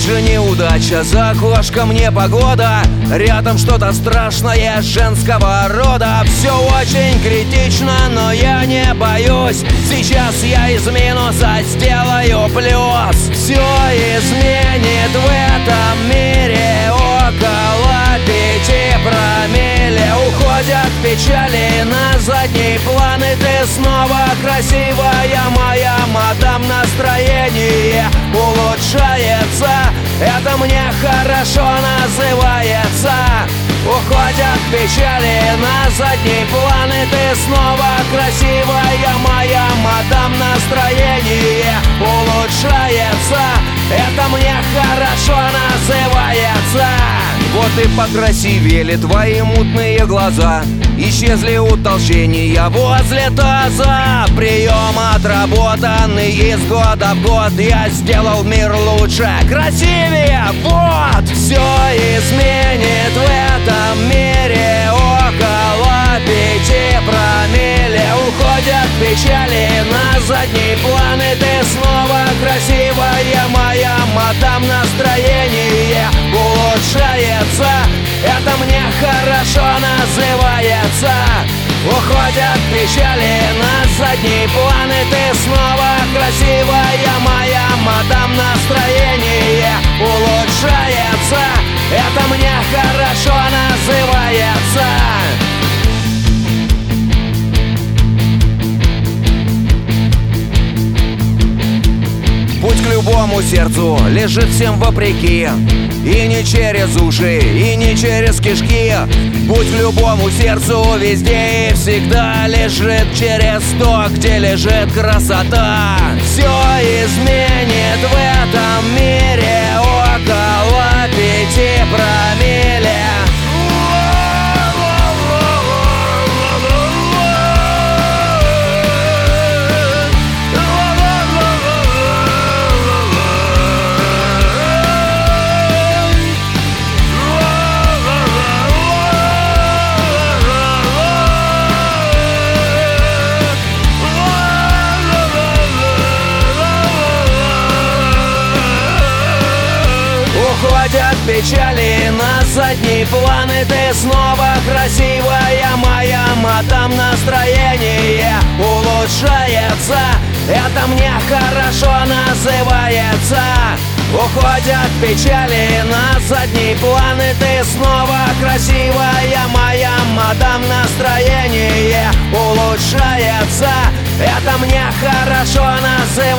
же неудача, за окошком не погода Рядом что-то страшное женского рода. Все очень критично, но я не боюсь. Сейчас я из минуса сделаю плюс. Все изменит в этом мире. Около пяти промилле Уходят печали. На задний план И ты снова красивая моя Это мне хорошо называется. Уходят печали на задний план И ты снова красивая моя мадам. Настроение улучшается. Это мне хорошо называется. Вот и покрасивели твои мутные глаза. Исчезли утолщения возле таза. Прием отработанный из года в год. Я сделал мир лучше, красивее, печали на задний план И ты снова красивая моя мадам Настроение улучшается. Это мне хорошо называется. Уходят печали на задний план И ты снова красивая моя Путь к любому сердцу лежит всем вопреки. И не через уши, и не через кишки. Путь к любому сердцу везде и всегда лежит через то, где лежит красота. Все изменит в этом мире Уходят печали на задний план И ты снова красивая моя мадам Настроение улучшается. Это мне хорошо называется. Уходят печали на задний план И ты снова красивая моя мадам Настроение улучшается. Это мне хорошо называется